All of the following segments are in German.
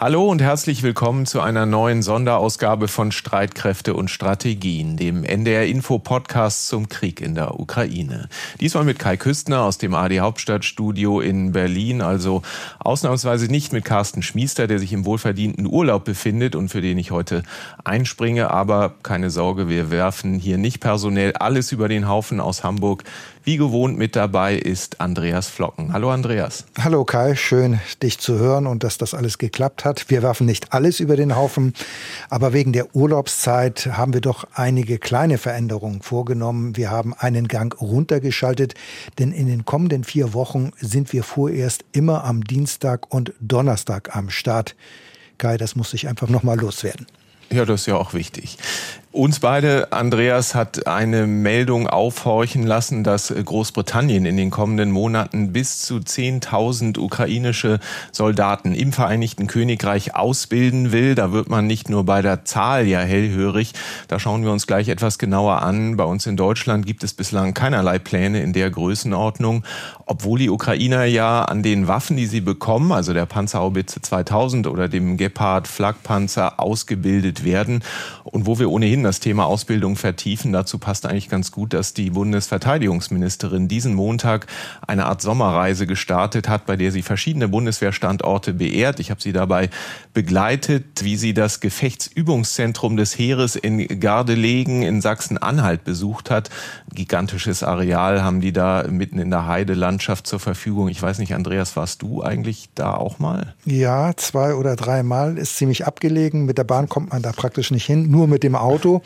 Hallo und herzlich willkommen zu einer neuen Sonderausgabe von Streitkräfte und Strategien, dem NDR Info Podcast zum Krieg in der Ukraine. Diesmal mit Kai Küstner aus dem AD Hauptstadtstudio in Berlin, also ausnahmsweise nicht mit Carsten Schmiester, der sich im wohlverdienten Urlaub befindet und für den ich heute einspringe, aber keine Sorge, wir werfen hier nicht personell alles über den Haufen aus Hamburg. Wie gewohnt mit dabei ist Andreas Flocken. Hallo Andreas. Hallo Kai, schön dich zu hören und dass das alles geklappt hat. Wir werfen nicht alles über den Haufen, aber wegen der Urlaubszeit haben wir doch einige kleine Veränderungen vorgenommen. Wir haben einen Gang runtergeschaltet, denn in den kommenden vier Wochen sind wir vorerst immer am Dienstag und Donnerstag am Start. Kai, das muss ich einfach nochmal loswerden. Ja, das ist ja auch wichtig. Uns beide, Andreas, hat eine Meldung aufhorchen lassen, dass Großbritannien in den kommenden Monaten bis zu 10.000 ukrainische Soldaten im Vereinigten Königreich ausbilden will. Da wird man nicht nur bei der Zahl ja hellhörig. Da schauen wir uns gleich etwas genauer an. Bei uns in Deutschland gibt es bislang keinerlei Pläne in der Größenordnung, obwohl die Ukrainer ja an den Waffen, die sie bekommen, also der Panzerhaubitze 2000 oder dem Gepard Flakpanzer ausgebildet werden und wo wir ohnehin das Thema Ausbildung vertiefen. Dazu passt eigentlich ganz gut, dass die Bundesverteidigungsministerin diesen Montag eine Art Sommerreise gestartet hat, bei der sie verschiedene Bundeswehrstandorte beehrt. Ich habe sie dabei begleitet, wie sie das Gefechtsübungszentrum des Heeres in Gardelegen in Sachsen-Anhalt besucht hat. Gigantisches Areal haben die da mitten in der Heidelandschaft zur Verfügung. Ich weiß nicht, Andreas, warst du eigentlich da auch mal? Ja, zwei oder dreimal ist ziemlich abgelegen. Mit der Bahn kommt man da praktisch nicht hin, nur mit dem Auto. Auto.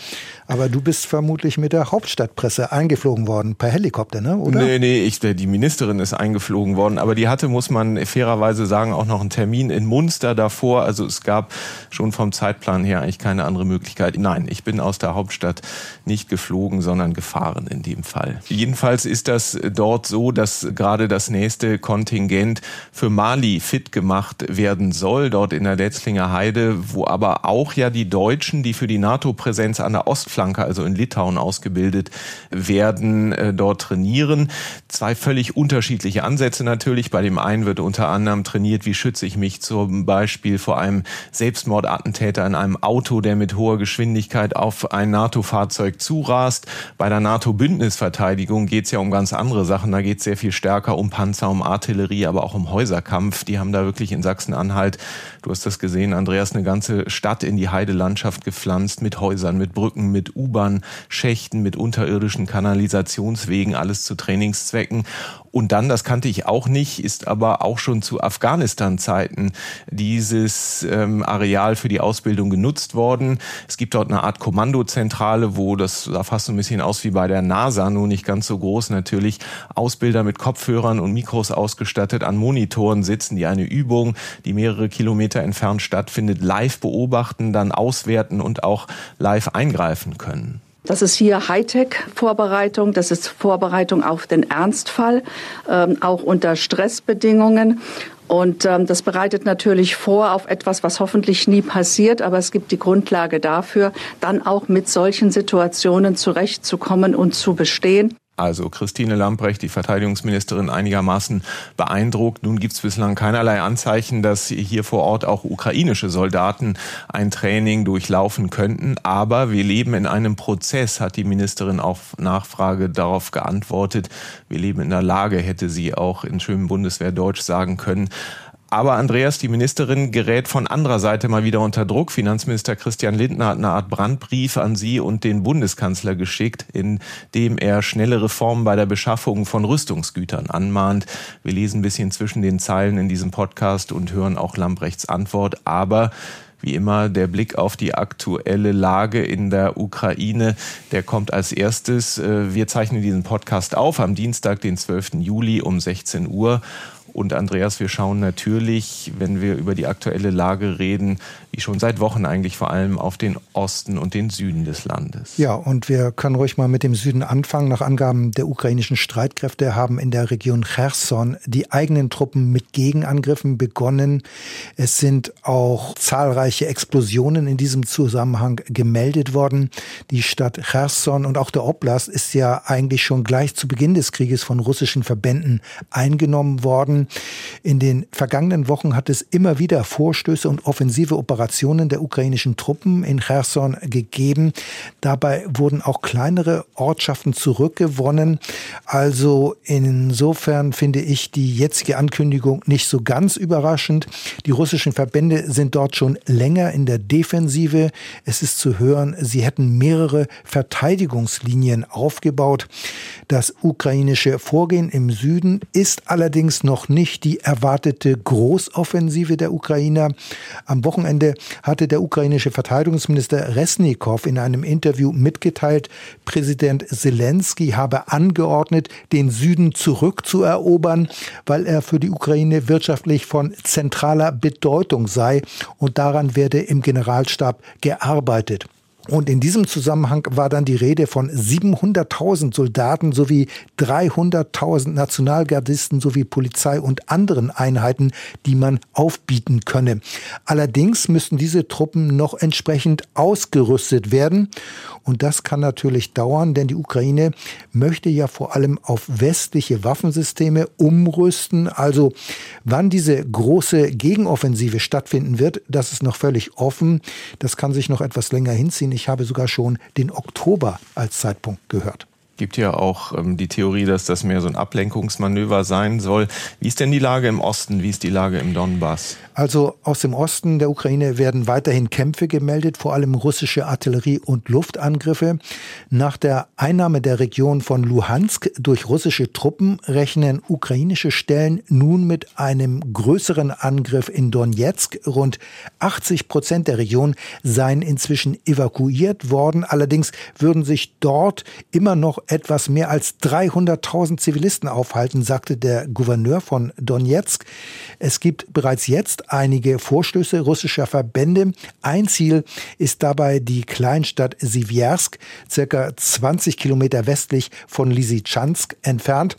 Aber du bist vermutlich mit der Hauptstadtpresse eingeflogen worden, per Helikopter, ne? oder? Nee, nee, ich, die Ministerin ist eingeflogen worden. Aber die hatte, muss man fairerweise sagen, auch noch einen Termin in Munster davor. Also es gab schon vom Zeitplan her eigentlich keine andere Möglichkeit. Nein, ich bin aus der Hauptstadt nicht geflogen, sondern gefahren in dem Fall. Jedenfalls ist das dort so, dass gerade das nächste Kontingent für Mali fit gemacht werden soll, dort in der Letzlinger Heide, wo aber auch ja die Deutschen, die für die NATO-Präsenz Bands an der Ostflanke, also in Litauen, ausgebildet werden, äh, dort trainieren. Zwei völlig unterschiedliche Ansätze natürlich. Bei dem einen wird unter anderem trainiert, wie schütze ich mich zum Beispiel vor einem Selbstmordattentäter in einem Auto, der mit hoher Geschwindigkeit auf ein NATO-Fahrzeug zurast. Bei der NATO-Bündnisverteidigung geht es ja um ganz andere Sachen. Da geht es sehr viel stärker um Panzer, um Artillerie, aber auch um Häuserkampf. Die haben da wirklich in Sachsen-Anhalt, du hast das gesehen, Andreas, eine ganze Stadt in die Heidelandschaft gepflanzt mit Häusern, mit Brücken, mit U-Bahn-Schächten, mit unterirdischen Kanalisationswegen, alles zu Trainingszwecken. Und dann, das kannte ich auch nicht, ist aber auch schon zu Afghanistan-Zeiten dieses ähm, Areal für die Ausbildung genutzt worden. Es gibt dort eine Art Kommandozentrale, wo das sah fast so ein bisschen aus wie bei der NASA, nur nicht ganz so groß natürlich. Ausbilder mit Kopfhörern und Mikros ausgestattet an Monitoren sitzen, die eine Übung, die mehrere Kilometer entfernt stattfindet, live beobachten, dann auswerten und auch live eingreifen können. Das ist hier Hightech-Vorbereitung, das ist Vorbereitung auf den Ernstfall, ähm, auch unter Stressbedingungen. Und ähm, das bereitet natürlich vor auf etwas, was hoffentlich nie passiert, aber es gibt die Grundlage dafür, dann auch mit solchen Situationen zurechtzukommen und zu bestehen also Christine Lamprecht, die Verteidigungsministerin, einigermaßen beeindruckt. Nun gibt es bislang keinerlei Anzeichen, dass hier vor Ort auch ukrainische Soldaten ein Training durchlaufen könnten. Aber wir leben in einem Prozess, hat die Ministerin auf Nachfrage darauf geantwortet. Wir leben in der Lage, hätte sie auch in schönem Bundeswehrdeutsch sagen können. Aber Andreas, die Ministerin, gerät von anderer Seite mal wieder unter Druck. Finanzminister Christian Lindner hat eine Art Brandbrief an Sie und den Bundeskanzler geschickt, in dem er schnelle Reformen bei der Beschaffung von Rüstungsgütern anmahnt. Wir lesen ein bisschen zwischen den Zeilen in diesem Podcast und hören auch Lambrechts Antwort. Aber wie immer der Blick auf die aktuelle Lage in der Ukraine. Der kommt als erstes. Äh, wir zeichnen diesen Podcast auf am Dienstag, den 12. Juli um 16 Uhr. Und Andreas, wir schauen natürlich, wenn wir über die aktuelle Lage reden, wie schon seit Wochen eigentlich vor allem auf den Osten und den Süden des Landes. Ja, und wir können ruhig mal mit dem Süden anfangen. Nach Angaben der ukrainischen Streitkräfte haben in der Region Cherson die eigenen Truppen mit Gegenangriffen begonnen. Es sind auch zahlreiche Explosionen in diesem Zusammenhang gemeldet worden. Die Stadt Cherson und auch der Oblast ist ja eigentlich schon gleich zu Beginn des Krieges von russischen Verbänden eingenommen worden. In den vergangenen Wochen hat es immer wieder Vorstöße und offensive Operationen der ukrainischen Truppen in Cherson gegeben. Dabei wurden auch kleinere Ortschaften zurückgewonnen. Also insofern finde ich die jetzige Ankündigung nicht so ganz überraschend. Die russischen Verbände sind dort schon länger in der Defensive. Es ist zu hören, sie hätten mehrere Verteidigungslinien aufgebaut. Das ukrainische Vorgehen im Süden ist allerdings noch nicht die erwartete Großoffensive der Ukrainer. Am Wochenende hatte der ukrainische Verteidigungsminister Resnikow in einem Interview mitgeteilt, Präsident Zelensky habe angeordnet, den Süden zurückzuerobern, weil er für die Ukraine wirtschaftlich von zentraler Bedeutung sei und daran werde im Generalstab gearbeitet. Und in diesem Zusammenhang war dann die Rede von 700.000 Soldaten sowie 300.000 Nationalgardisten sowie Polizei und anderen Einheiten, die man aufbieten könne. Allerdings müssten diese Truppen noch entsprechend ausgerüstet werden. Und das kann natürlich dauern, denn die Ukraine möchte ja vor allem auf westliche Waffensysteme umrüsten. Also wann diese große Gegenoffensive stattfinden wird, das ist noch völlig offen. Das kann sich noch etwas länger hinziehen. Ich habe sogar schon den Oktober als Zeitpunkt gehört gibt ja auch ähm, die Theorie, dass das mehr so ein Ablenkungsmanöver sein soll. Wie ist denn die Lage im Osten? Wie ist die Lage im Donbass? Also aus dem Osten der Ukraine werden weiterhin Kämpfe gemeldet, vor allem russische Artillerie- und Luftangriffe. Nach der Einnahme der Region von Luhansk durch russische Truppen rechnen ukrainische Stellen nun mit einem größeren Angriff in Donetsk. Rund 80 Prozent der Region seien inzwischen evakuiert worden. Allerdings würden sich dort immer noch etwas mehr als 300.000 Zivilisten aufhalten, sagte der Gouverneur von Donetsk. Es gibt bereits jetzt einige Vorstöße russischer Verbände. Ein Ziel ist dabei die Kleinstadt Siviersk, circa 20 Kilometer westlich von Lysychansk entfernt.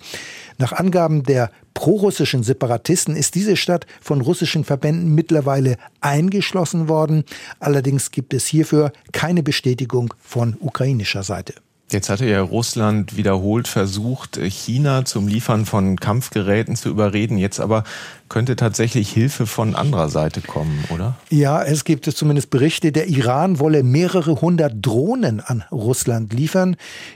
Nach Angaben der prorussischen Separatisten ist diese Stadt von russischen Verbänden mittlerweile eingeschlossen worden. Allerdings gibt es hierfür keine Bestätigung von ukrainischer Seite. Jetzt hatte ja Russland wiederholt versucht, China zum Liefern von Kampfgeräten zu überreden. Jetzt aber könnte tatsächlich Hilfe von anderer Seite kommen, oder? Ja, es gibt zumindest Berichte, der Iran wolle mehrere hundert Drohnen an Russland liefern.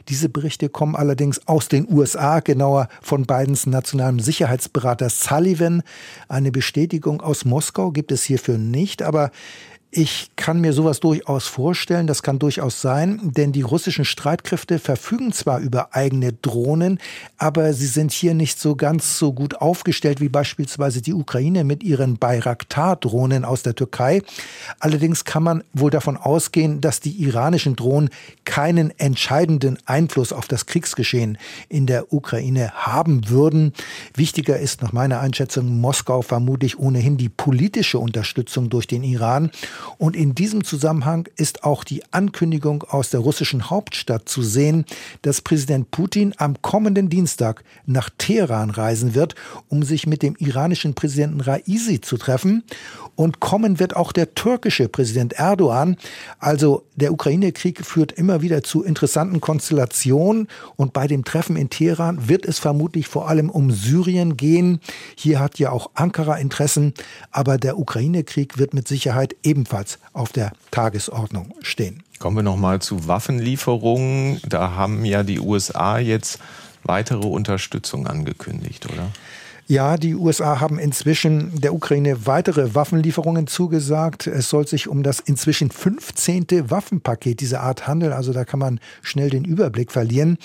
Diese Berichte kommen allerdings aus den USA, genauer von Bidens nationalem Sicherheitsberater Sullivan. Eine Bestätigung aus Moskau gibt es hierfür nicht, aber ich kann mir sowas durchaus vorstellen, das kann durchaus sein, denn die russischen Streitkräfte verfügen zwar über eigene Drohnen, aber sie sind hier nicht so ganz so gut aufgestellt wie beispielsweise die Ukraine mit ihren Bayraktar-Drohnen aus der Türkei. Allerdings kann man wohl davon ausgehen, dass die iranischen Drohnen keinen entscheidenden Einfluss auf das Kriegsgeschehen in der Ukraine haben würden. Wichtiger ist nach meiner Einschätzung Moskau vermutlich ohnehin die politische Unterstützung durch den Iran. Und in diesem Zusammenhang ist auch die Ankündigung aus der russischen Hauptstadt zu sehen, dass Präsident Putin am kommenden Dienstag nach Teheran reisen wird, um sich mit dem iranischen Präsidenten Raisi zu treffen. Und kommen wird auch der türkische Präsident Erdogan. Also der Ukraine-Krieg führt immer wieder zu interessanten Konstellationen. Und bei dem Treffen in Teheran wird es vermutlich vor allem um Syrien gehen. Hier hat ja auch Ankara Interessen. Aber der Ukraine-Krieg wird mit Sicherheit ebenfalls auf der Tagesordnung stehen. Kommen wir nochmal zu Waffenlieferungen. Da haben ja die USA jetzt weitere Unterstützung angekündigt, oder? Ja, die USA haben inzwischen der Ukraine weitere Waffenlieferungen zugesagt. Es soll sich um das inzwischen 15. Waffenpaket dieser Art handeln. Also da kann man schnell den Überblick verlieren.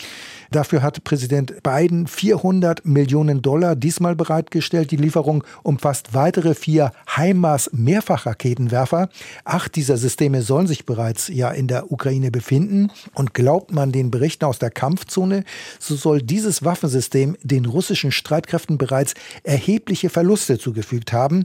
Dafür hat Präsident Biden 400 Millionen Dollar diesmal bereitgestellt. Die Lieferung umfasst weitere vier HIMARS-Mehrfachraketenwerfer. Acht dieser Systeme sollen sich bereits ja in der Ukraine befinden. Und glaubt man den Berichten aus der Kampfzone, so soll dieses Waffensystem den russischen Streitkräften bereits erhebliche Verluste zugefügt haben.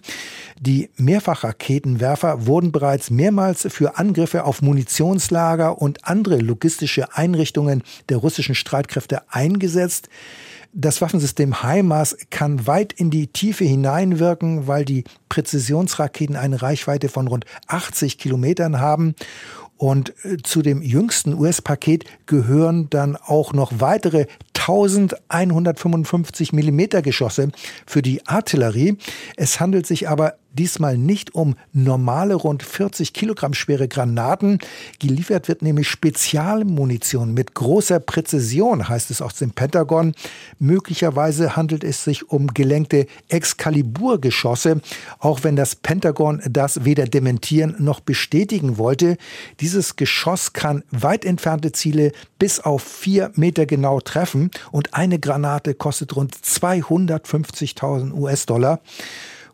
Die Mehrfachraketenwerfer wurden bereits mehrmals für Angriffe auf Munitionslager und andere logistische Einrichtungen der russischen Streitkräfte Streitkräfte eingesetzt. Das Waffensystem HIMARS kann weit in die Tiefe hineinwirken, weil die Präzisionsraketen eine Reichweite von rund 80 Kilometern haben. Und äh, zu dem jüngsten US-Paket gehören dann auch noch weitere 1155 Millimeter Geschosse für die Artillerie. Es handelt sich aber diesmal nicht um normale rund 40 Kilogramm schwere Granaten. Geliefert wird nämlich Spezialmunition mit großer Präzision, heißt es aus dem Pentagon. Möglicherweise handelt es sich um gelenkte Excalibur-Geschosse, auch wenn das Pentagon das weder dementieren noch bestätigen wollte. Dieses Geschoss kann weit entfernte Ziele bis auf vier Meter genau treffen und eine Granate kostet rund 250.000 US-Dollar.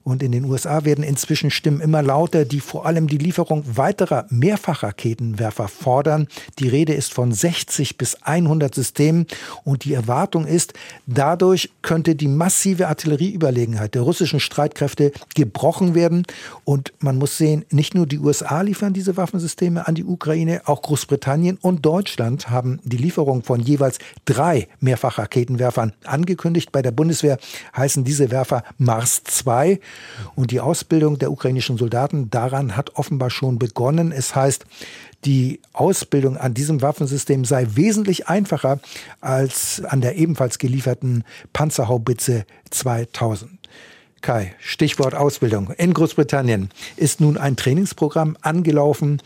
Und in den USA werden inzwischen Stimmen immer lauter, die vor allem die Lieferung weiterer Mehrfachraketenwerfer fordern. Die Rede ist von 60 bis 100 Systemen und die Erwartung ist, dadurch könnte die massive Artillerieüberlegenheit der russischen Streitkräfte gebrochen werden. Und man muss sehen, nicht nur die USA liefern diese Waffensysteme an die Ukraine, auch Großbritannien und Deutschland haben die Lieferung von jeweils drei Mehrfachraketenwerfern angekündigt. Bei der Bundeswehr heißen diese Werfer Mars 2 und die Ausbildung der ukrainischen Soldaten daran hat offenbar schon begonnen. Es heißt, die Ausbildung an diesem Waffensystem sei wesentlich einfacher als an der ebenfalls gelieferten Panzerhaubitze 2000. Kai, Stichwort Ausbildung. In Großbritannien ist nun ein Trainingsprogramm angelaufen,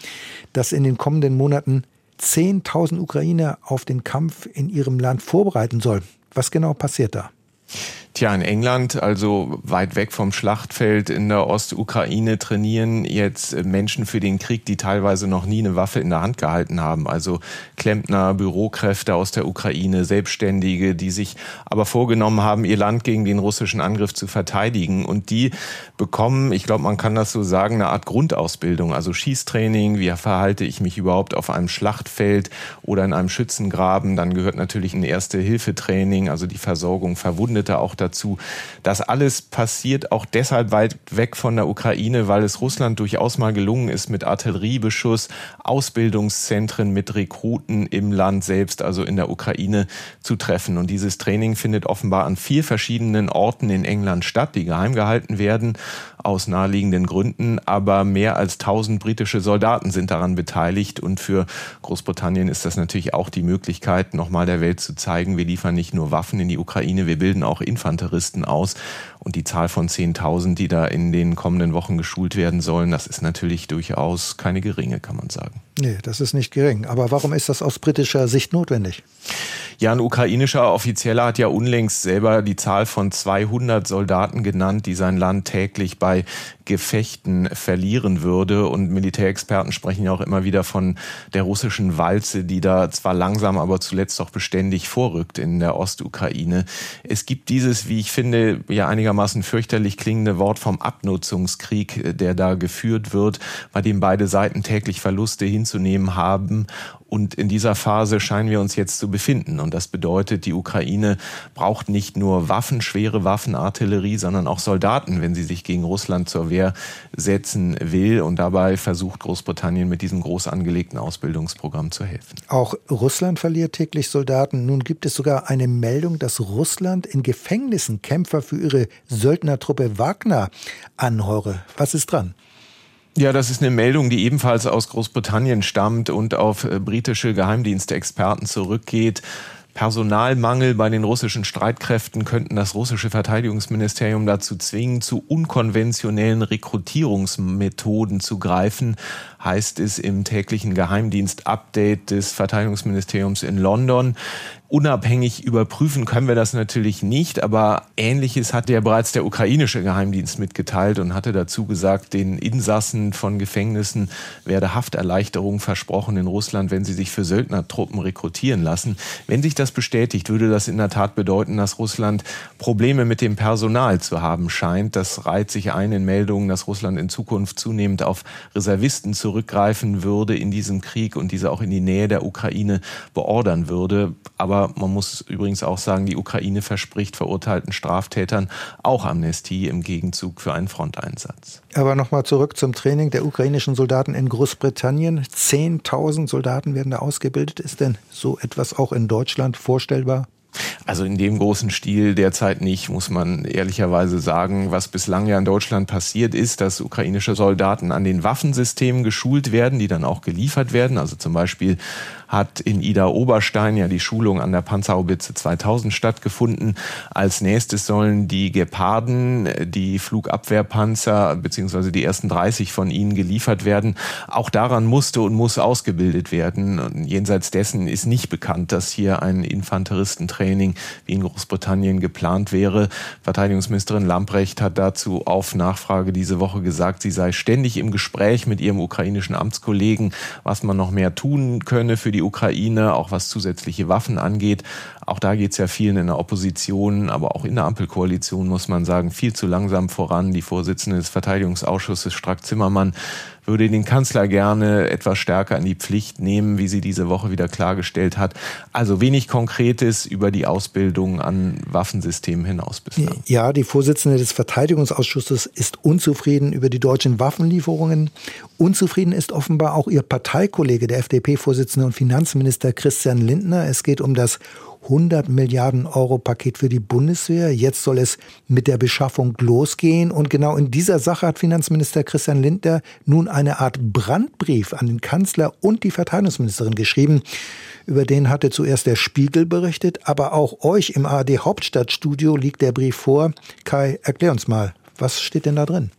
das in den kommenden Monaten 10.000 Ukrainer auf den Kampf in ihrem Land vorbereiten soll. Was genau passiert da? Tja, in England, also weit weg vom Schlachtfeld in der Ostukraine, trainieren jetzt Menschen für den Krieg, die teilweise noch nie eine Waffe in der Hand gehalten haben. Also Klempner, Bürokräfte aus der Ukraine, Selbstständige, die sich aber vorgenommen haben, ihr Land gegen den russischen Angriff zu verteidigen. Und die bekommen, ich glaube, man kann das so sagen, eine Art Grundausbildung, also Schießtraining, wie verhalte ich mich überhaupt auf einem Schlachtfeld oder in einem Schützengraben. Dann gehört natürlich ein Erste-Hilfe-Training, also die Versorgung Verwundeter auch dazu dazu. Das alles passiert auch deshalb weit weg von der Ukraine, weil es Russland durchaus mal gelungen ist, mit Artilleriebeschuss Ausbildungszentren mit Rekruten im Land selbst, also in der Ukraine, zu treffen. Und dieses Training findet offenbar an vier verschiedenen Orten in England statt, die geheim gehalten werden aus naheliegenden Gründen, aber mehr als 1000 britische Soldaten sind daran beteiligt und für Großbritannien ist das natürlich auch die Möglichkeit, nochmal der Welt zu zeigen, wir liefern nicht nur Waffen in die Ukraine, wir bilden auch Infanteristen aus und die Zahl von 10.000, die da in den kommenden Wochen geschult werden sollen, das ist natürlich durchaus keine geringe, kann man sagen. Nee, das ist nicht gering. Aber warum ist das aus britischer Sicht notwendig? Ja, ein ukrainischer Offizieller hat ja unlängst selber die Zahl von 200 Soldaten genannt, die sein Land täglich bei Gefechten verlieren würde. Und Militärexperten sprechen ja auch immer wieder von der russischen Walze, die da zwar langsam, aber zuletzt auch beständig vorrückt in der Ostukraine. Es gibt dieses, wie ich finde, ja einigermaßen fürchterlich klingende Wort vom Abnutzungskrieg, der da geführt wird, bei dem beide Seiten täglich Verluste hinzunehmen haben und in dieser Phase scheinen wir uns jetzt zu befinden. Und das bedeutet, die Ukraine braucht nicht nur Waffen, schwere Waffen, Artillerie, sondern auch Soldaten, wenn sie sich gegen Russland zur Wehr setzen will. Und dabei versucht Großbritannien mit diesem groß angelegten Ausbildungsprogramm zu helfen. Auch Russland verliert täglich Soldaten. Nun gibt es sogar eine Meldung, dass Russland in Gefängnissen Kämpfer für ihre Söldnertruppe Wagner anheure. Was ist dran? Ja, das ist eine Meldung, die ebenfalls aus Großbritannien stammt und auf äh, britische Geheimdienstexperten zurückgeht. Personalmangel bei den russischen Streitkräften könnten das russische Verteidigungsministerium dazu zwingen, zu unkonventionellen Rekrutierungsmethoden zu greifen, heißt es im täglichen Geheimdienst-Update des Verteidigungsministeriums in London. Unabhängig überprüfen können wir das natürlich nicht, aber Ähnliches hat ja bereits der ukrainische Geheimdienst mitgeteilt und hatte dazu gesagt, den Insassen von Gefängnissen werde Hafterleichterung versprochen in Russland, wenn sie sich für Söldnertruppen rekrutieren lassen. Wenn sich das bestätigt, würde das in der Tat bedeuten, dass Russland Probleme mit dem Personal zu haben scheint. Das reiht sich ein in Meldungen, dass Russland in Zukunft zunehmend auf Reservisten zurückgreifen würde in diesem Krieg und diese auch in die Nähe der Ukraine beordern würde. Aber aber man muss übrigens auch sagen, die Ukraine verspricht verurteilten Straftätern auch Amnestie im Gegenzug für einen Fronteinsatz. Aber nochmal zurück zum Training der ukrainischen Soldaten in Großbritannien. 10.000 Soldaten werden da ausgebildet. Ist denn so etwas auch in Deutschland vorstellbar? Also in dem großen Stil derzeit nicht, muss man ehrlicherweise sagen. Was bislang ja in Deutschland passiert ist, dass ukrainische Soldaten an den Waffensystemen geschult werden, die dann auch geliefert werden. Also zum Beispiel hat in Ida Oberstein ja die Schulung an der Panzerhaubitze 2000 stattgefunden. Als nächstes sollen die Geparden, die Flugabwehrpanzer beziehungsweise die ersten 30 von ihnen geliefert werden. Auch daran musste und muss ausgebildet werden. Und jenseits dessen ist nicht bekannt, dass hier ein Infanteristentraining wie in Großbritannien geplant wäre. Verteidigungsministerin Lamprecht hat dazu auf Nachfrage diese Woche gesagt, sie sei ständig im Gespräch mit ihrem ukrainischen Amtskollegen, was man noch mehr tun könne für die die Ukraine, auch was zusätzliche Waffen angeht. Auch da geht es ja vielen in der Opposition, aber auch in der Ampelkoalition, muss man sagen, viel zu langsam voran. Die Vorsitzende des Verteidigungsausschusses, Strack Zimmermann, würde den Kanzler gerne etwas stärker in die Pflicht nehmen, wie sie diese Woche wieder klargestellt hat. Also wenig Konkretes über die Ausbildung an Waffensystemen hinaus bislang. Ja, die Vorsitzende des Verteidigungsausschusses ist unzufrieden über die deutschen Waffenlieferungen. Unzufrieden ist offenbar auch ihr Parteikollege, der FDP-Vorsitzende und Finanzminister Christian Lindner. Es geht um das 100 Milliarden Euro Paket für die Bundeswehr. Jetzt soll es mit der Beschaffung losgehen. Und genau in dieser Sache hat Finanzminister Christian Lindner nun eine Art Brandbrief an den Kanzler und die Verteidigungsministerin geschrieben. Über den hatte zuerst der Spiegel berichtet, aber auch euch im ARD Hauptstadtstudio liegt der Brief vor. Kai, erklär uns mal, was steht denn da drin?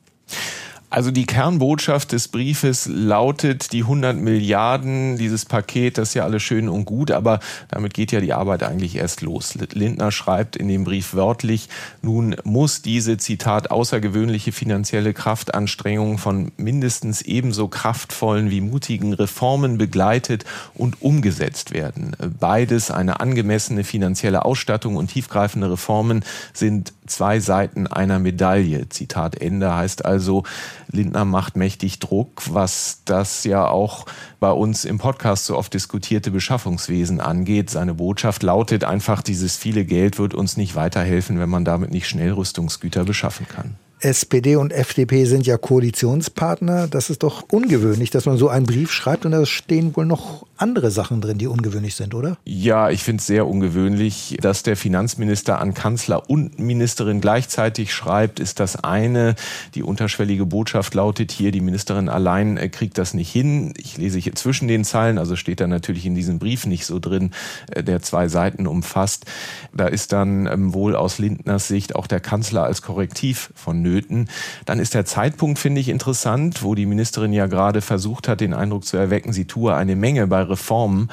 Also die Kernbotschaft des Briefes lautet, die 100 Milliarden, dieses Paket, das ist ja alles schön und gut, aber damit geht ja die Arbeit eigentlich erst los. Lindner schreibt in dem Brief wörtlich, nun muss diese, Zitat, außergewöhnliche finanzielle Kraftanstrengung von mindestens ebenso kraftvollen wie mutigen Reformen begleitet und umgesetzt werden. Beides, eine angemessene finanzielle Ausstattung und tiefgreifende Reformen, sind zwei Seiten einer Medaille. Zitat Ende heißt also, Lindner macht mächtig Druck, was das ja auch bei uns im Podcast so oft diskutierte Beschaffungswesen angeht. Seine Botschaft lautet einfach, dieses viele Geld wird uns nicht weiterhelfen, wenn man damit nicht schnell Rüstungsgüter beschaffen kann. SPD und FDP sind ja Koalitionspartner. Das ist doch ungewöhnlich, dass man so einen Brief schreibt und da stehen wohl noch andere Sachen drin, die ungewöhnlich sind, oder? Ja, ich finde es sehr ungewöhnlich, dass der Finanzminister an Kanzler und Ministerin gleichzeitig schreibt, ist das eine. Die unterschwellige Botschaft lautet hier, die Ministerin allein äh, kriegt das nicht hin. Ich lese hier zwischen den Zeilen, also steht da natürlich in diesem Brief nicht so drin, äh, der zwei Seiten umfasst. Da ist dann ähm, wohl aus Lindners Sicht auch der Kanzler als Korrektiv vonnöten. Dann ist der Zeitpunkt, finde ich, interessant, wo die Ministerin ja gerade versucht hat, den Eindruck zu erwecken, sie tue eine Menge bei Reformen,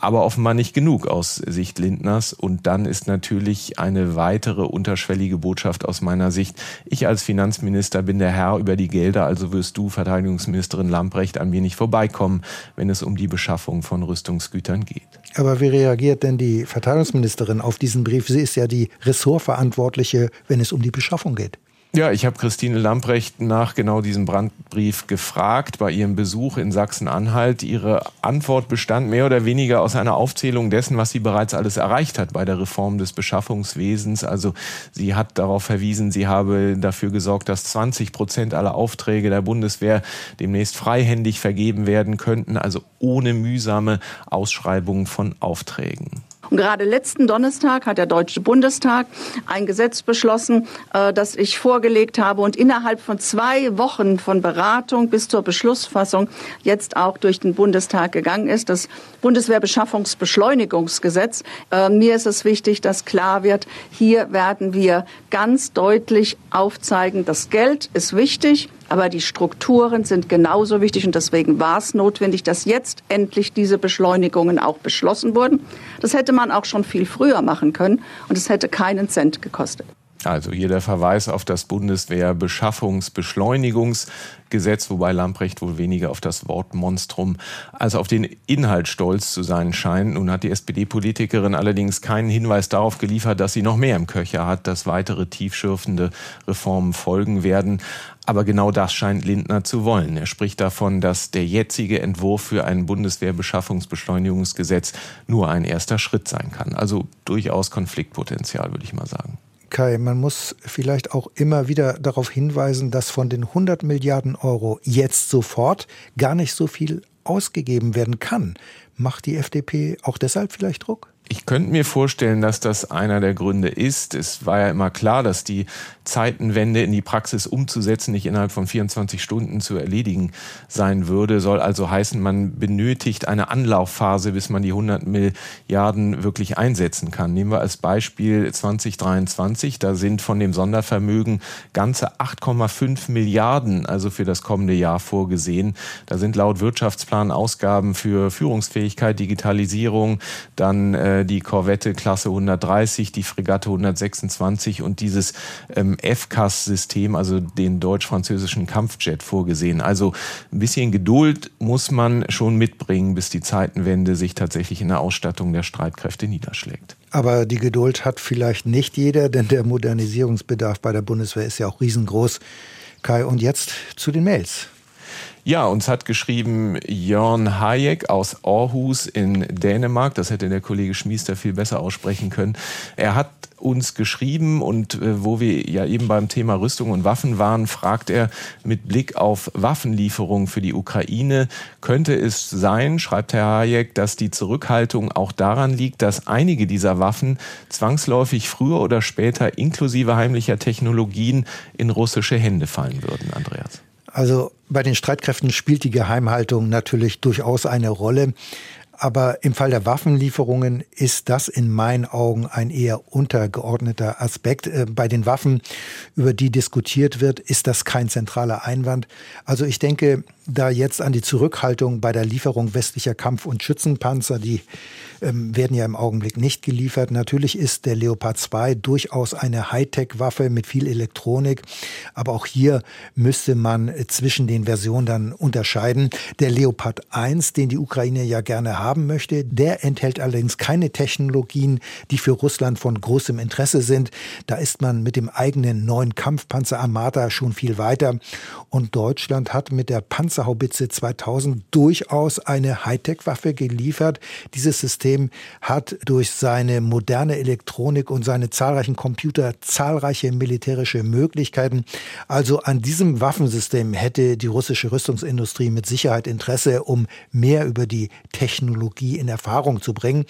aber offenbar nicht genug aus Sicht Lindners. Und dann ist natürlich eine weitere unterschwellige Botschaft aus meiner Sicht. Ich als Finanzminister bin der Herr über die Gelder, also wirst du, Verteidigungsministerin Lamprecht, an mir nicht vorbeikommen, wenn es um die Beschaffung von Rüstungsgütern geht. Aber wie reagiert denn die Verteidigungsministerin auf diesen Brief? Sie ist ja die Ressortverantwortliche, wenn es um die Beschaffung geht. Ja, ich habe Christine Lamprecht nach genau diesem Brandbrief gefragt bei ihrem Besuch in Sachsen-Anhalt. Ihre Antwort bestand mehr oder weniger aus einer Aufzählung dessen, was sie bereits alles erreicht hat bei der Reform des Beschaffungswesens. Also sie hat darauf verwiesen, sie habe dafür gesorgt, dass 20 Prozent aller Aufträge der Bundeswehr demnächst freihändig vergeben werden könnten, also ohne mühsame Ausschreibung von Aufträgen. Und gerade letzten Donnerstag hat der Deutsche Bundestag ein Gesetz beschlossen, äh, das ich vorgelegt habe und innerhalb von zwei Wochen von Beratung bis zur Beschlussfassung jetzt auch durch den Bundestag gegangen ist. Das Bundeswehrbeschaffungsbeschleunigungsgesetz. Äh, mir ist es wichtig, dass klar wird, hier werden wir ganz deutlich aufzeigen, das Geld ist wichtig, aber die Strukturen sind genauso wichtig und deswegen war es notwendig, dass jetzt endlich diese Beschleunigungen auch beschlossen wurden. Das hätte man auch schon viel früher machen können und es hätte keinen Cent gekostet. Also hier der Verweis auf das Bundeswehr-Beschaffungs-Beschleunigungsgesetz, wobei Lamprecht wohl weniger auf das Wort Monstrum als auf den Inhalt stolz zu sein scheint. Nun hat die SPD-Politikerin allerdings keinen Hinweis darauf geliefert, dass sie noch mehr im Köcher hat, dass weitere tiefschürfende Reformen folgen werden. Aber genau das scheint Lindner zu wollen. Er spricht davon, dass der jetzige Entwurf für ein Bundeswehrbeschaffungsbeschleunigungsgesetz nur ein erster Schritt sein kann. Also durchaus Konfliktpotenzial, würde ich mal sagen. Kai, man muss vielleicht auch immer wieder darauf hinweisen, dass von den 100 Milliarden Euro jetzt sofort gar nicht so viel ausgegeben werden kann. Macht die FDP auch deshalb vielleicht Druck? Ich könnte mir vorstellen, dass das einer der Gründe ist. Es war ja immer klar, dass die Zeitenwende in die Praxis umzusetzen nicht innerhalb von 24 Stunden zu erledigen sein würde. Soll also heißen, man benötigt eine Anlaufphase, bis man die 100 Milliarden wirklich einsetzen kann. Nehmen wir als Beispiel 2023. Da sind von dem Sondervermögen ganze 8,5 Milliarden, also für das kommende Jahr vorgesehen. Da sind laut Wirtschaftsplan Ausgaben für Führungsfähigkeit, Digitalisierung, dann äh, die Korvette Klasse 130, die Fregatte 126 und dieses ähm, FCAS-System, also den deutsch-französischen Kampfjet vorgesehen. Also ein bisschen Geduld muss man schon mitbringen, bis die Zeitenwende sich tatsächlich in der Ausstattung der Streitkräfte niederschlägt. Aber die Geduld hat vielleicht nicht jeder, denn der Modernisierungsbedarf bei der Bundeswehr ist ja auch riesengroß. Kai, und jetzt zu den Mails. Ja, uns hat geschrieben Jörn Hayek aus Aarhus in Dänemark. Das hätte der Kollege Schmiester viel besser aussprechen können. Er hat uns geschrieben und äh, wo wir ja eben beim Thema Rüstung und Waffen waren, fragt er mit Blick auf Waffenlieferungen für die Ukraine, könnte es sein, schreibt Herr Hayek, dass die Zurückhaltung auch daran liegt, dass einige dieser Waffen zwangsläufig früher oder später inklusive heimlicher Technologien in russische Hände fallen würden, Andreas? Also bei den Streitkräften spielt die Geheimhaltung natürlich durchaus eine Rolle. Aber im Fall der Waffenlieferungen ist das in meinen Augen ein eher untergeordneter Aspekt. Äh, bei den Waffen, über die diskutiert wird, ist das kein zentraler Einwand. Also ich denke, da jetzt an die Zurückhaltung bei der Lieferung westlicher Kampf- und Schützenpanzer, die ähm, werden ja im Augenblick nicht geliefert. Natürlich ist der Leopard 2 durchaus eine Hightech-Waffe mit viel Elektronik, aber auch hier müsste man zwischen den Versionen dann unterscheiden. Der Leopard 1, den die Ukraine ja gerne haben möchte, der enthält allerdings keine Technologien, die für Russland von großem Interesse sind. Da ist man mit dem eigenen neuen Kampfpanzer Armata schon viel weiter und Deutschland hat mit der Panzer Panzerhaubitze 2000 durchaus eine Hightech-Waffe geliefert. Dieses System hat durch seine moderne Elektronik und seine zahlreichen Computer zahlreiche militärische Möglichkeiten. Also an diesem Waffensystem hätte die russische Rüstungsindustrie mit Sicherheit Interesse, um mehr über die Technologie in Erfahrung zu bringen.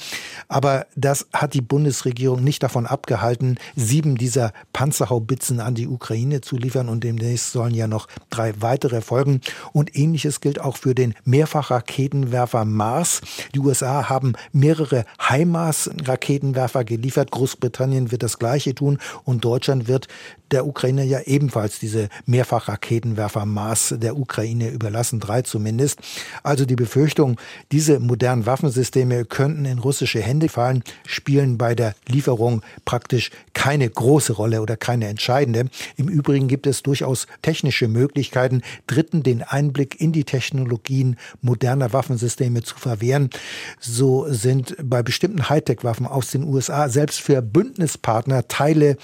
Aber das hat die Bundesregierung nicht davon abgehalten, sieben dieser Panzerhaubitzen an die Ukraine zu liefern und demnächst sollen ja noch drei weitere folgen. Und ähnliches gilt auch für den Mehrfachraketenwerfer Mars. Die USA haben mehrere HIMARS-Raketenwerfer geliefert. Großbritannien wird das Gleiche tun und Deutschland wird der Ukraine ja ebenfalls diese Mehrfachraketenwerfer Mars der Ukraine überlassen, drei zumindest. Also die Befürchtung, diese modernen Waffensysteme könnten in russische Hände fallen, spielen bei der Lieferung praktisch keine große Rolle oder keine entscheidende. Im Übrigen gibt es durchaus technische Möglichkeiten, Dritten den Einblick in die Technologien moderner Waffensysteme zu verwehren. So sind bei bestimmten Hightech-Waffen aus den USA selbst für Bündnispartner Teile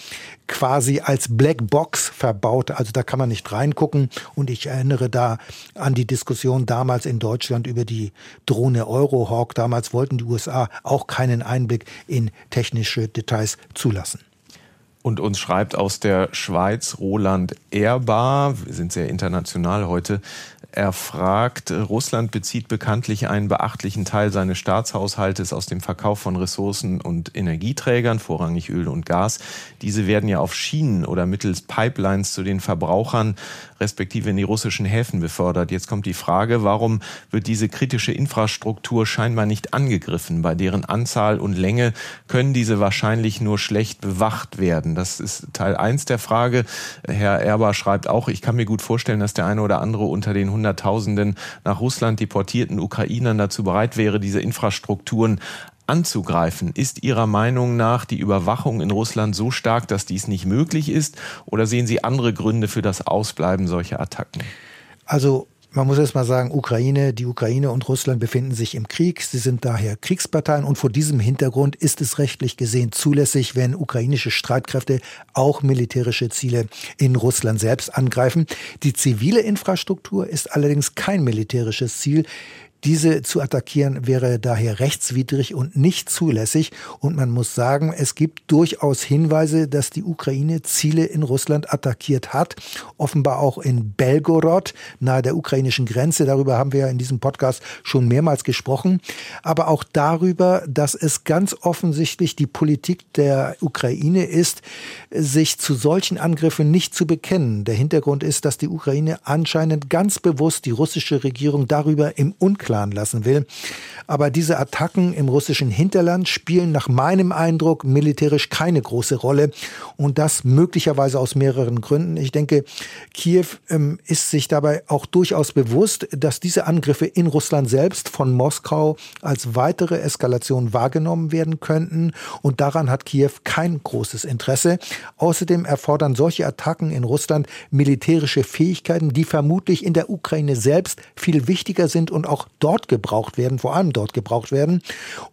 quasi als Black Box verbaut. Also da kann man nicht reingucken. Und ich erinnere da an die Diskussion damals in Deutschland über die Drohne Eurohawk. Damals wollten die USA auch keinen Einblick in technische Details zulassen. Und uns schreibt aus der Schweiz Roland Ehrbar, wir sind sehr international heute, er fragt, Russland bezieht bekanntlich einen beachtlichen Teil seines Staatshaushaltes aus dem Verkauf von Ressourcen und Energieträgern, vorrangig Öl und Gas. Diese werden ja auf Schienen oder mittels Pipelines zu den Verbrauchern respektive in die russischen Häfen befördert. Jetzt kommt die Frage, warum wird diese kritische Infrastruktur scheinbar nicht angegriffen? Bei deren Anzahl und Länge können diese wahrscheinlich nur schlecht bewacht werden. Das ist Teil eins der Frage. Herr Erber schreibt auch, ich kann mir gut vorstellen, dass der eine oder andere unter den Hunderttausenden nach Russland deportierten Ukrainern dazu bereit wäre, diese Infrastrukturen anzugreifen. Ist Ihrer Meinung nach die Überwachung in Russland so stark, dass dies nicht möglich ist? Oder sehen Sie andere Gründe für das Ausbleiben solcher Attacken? Also man muss erst mal sagen, Ukraine, die Ukraine und Russland befinden sich im Krieg. Sie sind daher Kriegsparteien und vor diesem Hintergrund ist es rechtlich gesehen zulässig, wenn ukrainische Streitkräfte auch militärische Ziele in Russland selbst angreifen. Die zivile Infrastruktur ist allerdings kein militärisches Ziel. Diese zu attackieren wäre daher rechtswidrig und nicht zulässig. Und man muss sagen, es gibt durchaus Hinweise, dass die Ukraine Ziele in Russland attackiert hat. Offenbar auch in Belgorod, nahe der ukrainischen Grenze. Darüber haben wir ja in diesem Podcast schon mehrmals gesprochen. Aber auch darüber, dass es ganz offensichtlich die Politik der Ukraine ist, sich zu solchen Angriffen nicht zu bekennen. Der Hintergrund ist, dass die Ukraine anscheinend ganz bewusst die russische Regierung darüber im Unklaren lassen will. Aber diese Attacken im russischen Hinterland spielen nach meinem Eindruck militärisch keine große Rolle und das möglicherweise aus mehreren Gründen. Ich denke, Kiew ähm, ist sich dabei auch durchaus bewusst, dass diese Angriffe in Russland selbst von Moskau als weitere Eskalation wahrgenommen werden könnten und daran hat Kiew kein großes Interesse. Außerdem erfordern solche Attacken in Russland militärische Fähigkeiten, die vermutlich in der Ukraine selbst viel wichtiger sind und auch dort gebraucht werden, vor allem dort gebraucht werden.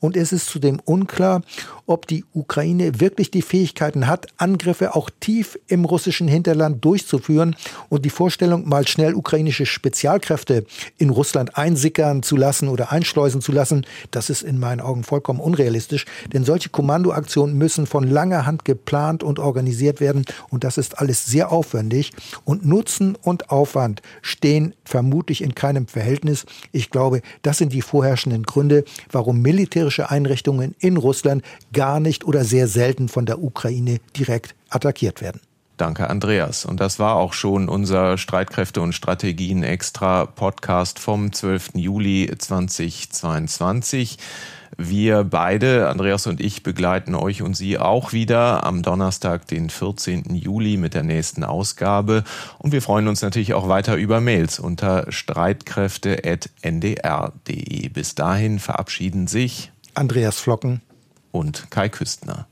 Und es ist zudem unklar, ob die Ukraine wirklich die Fähigkeiten hat, Angriffe auch tief im russischen Hinterland durchzuführen. Und die Vorstellung, mal schnell ukrainische Spezialkräfte in Russland einsickern zu lassen oder einschleusen zu lassen, das ist in meinen Augen vollkommen unrealistisch. Denn solche Kommandoaktionen müssen von langer Hand geplant und organisiert werden. Und das ist alles sehr aufwendig. Und Nutzen und Aufwand stehen vermutlich in keinem Verhältnis. Ich glaube, das sind die vorherrschenden Gründe, warum militärische Einrichtungen in Russland gar nicht oder sehr selten von der Ukraine direkt attackiert werden. Danke, Andreas. Und das war auch schon unser Streitkräfte und Strategien extra Podcast vom 12. Juli 2022. Wir beide, Andreas und ich, begleiten euch und Sie auch wieder am Donnerstag, den 14. Juli mit der nächsten Ausgabe. Und wir freuen uns natürlich auch weiter über Mails unter streitkräfte.ndr.de. Bis dahin verabschieden sich Andreas Flocken und Kai Küstner.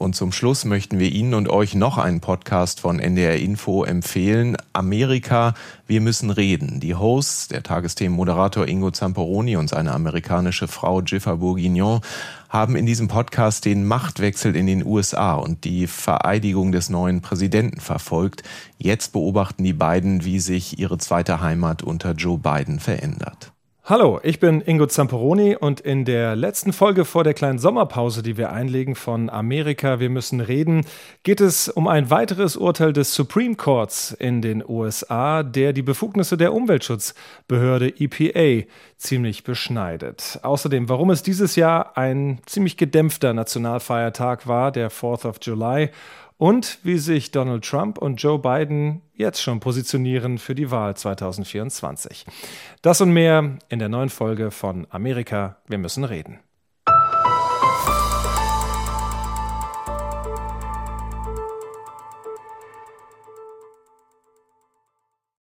Und zum Schluss möchten wir Ihnen und euch noch einen Podcast von NDR Info empfehlen. Amerika, wir müssen reden. Die Hosts, der Tagesthemenmoderator Ingo Zamperoni und seine amerikanische Frau Jiffa Bourguignon, haben in diesem Podcast den Machtwechsel in den USA und die Vereidigung des neuen Präsidenten verfolgt. Jetzt beobachten die beiden, wie sich ihre zweite Heimat unter Joe Biden verändert. Hallo, ich bin Ingo Zamperoni und in der letzten Folge vor der kleinen Sommerpause, die wir einlegen von Amerika, wir müssen reden, geht es um ein weiteres Urteil des Supreme Courts in den USA, der die Befugnisse der Umweltschutzbehörde EPA ziemlich beschneidet. Außerdem, warum es dieses Jahr ein ziemlich gedämpfter Nationalfeiertag war, der 4th of July, und wie sich Donald Trump und Joe Biden jetzt schon positionieren für die Wahl 2024. Das und mehr in der neuen Folge von Amerika, wir müssen reden.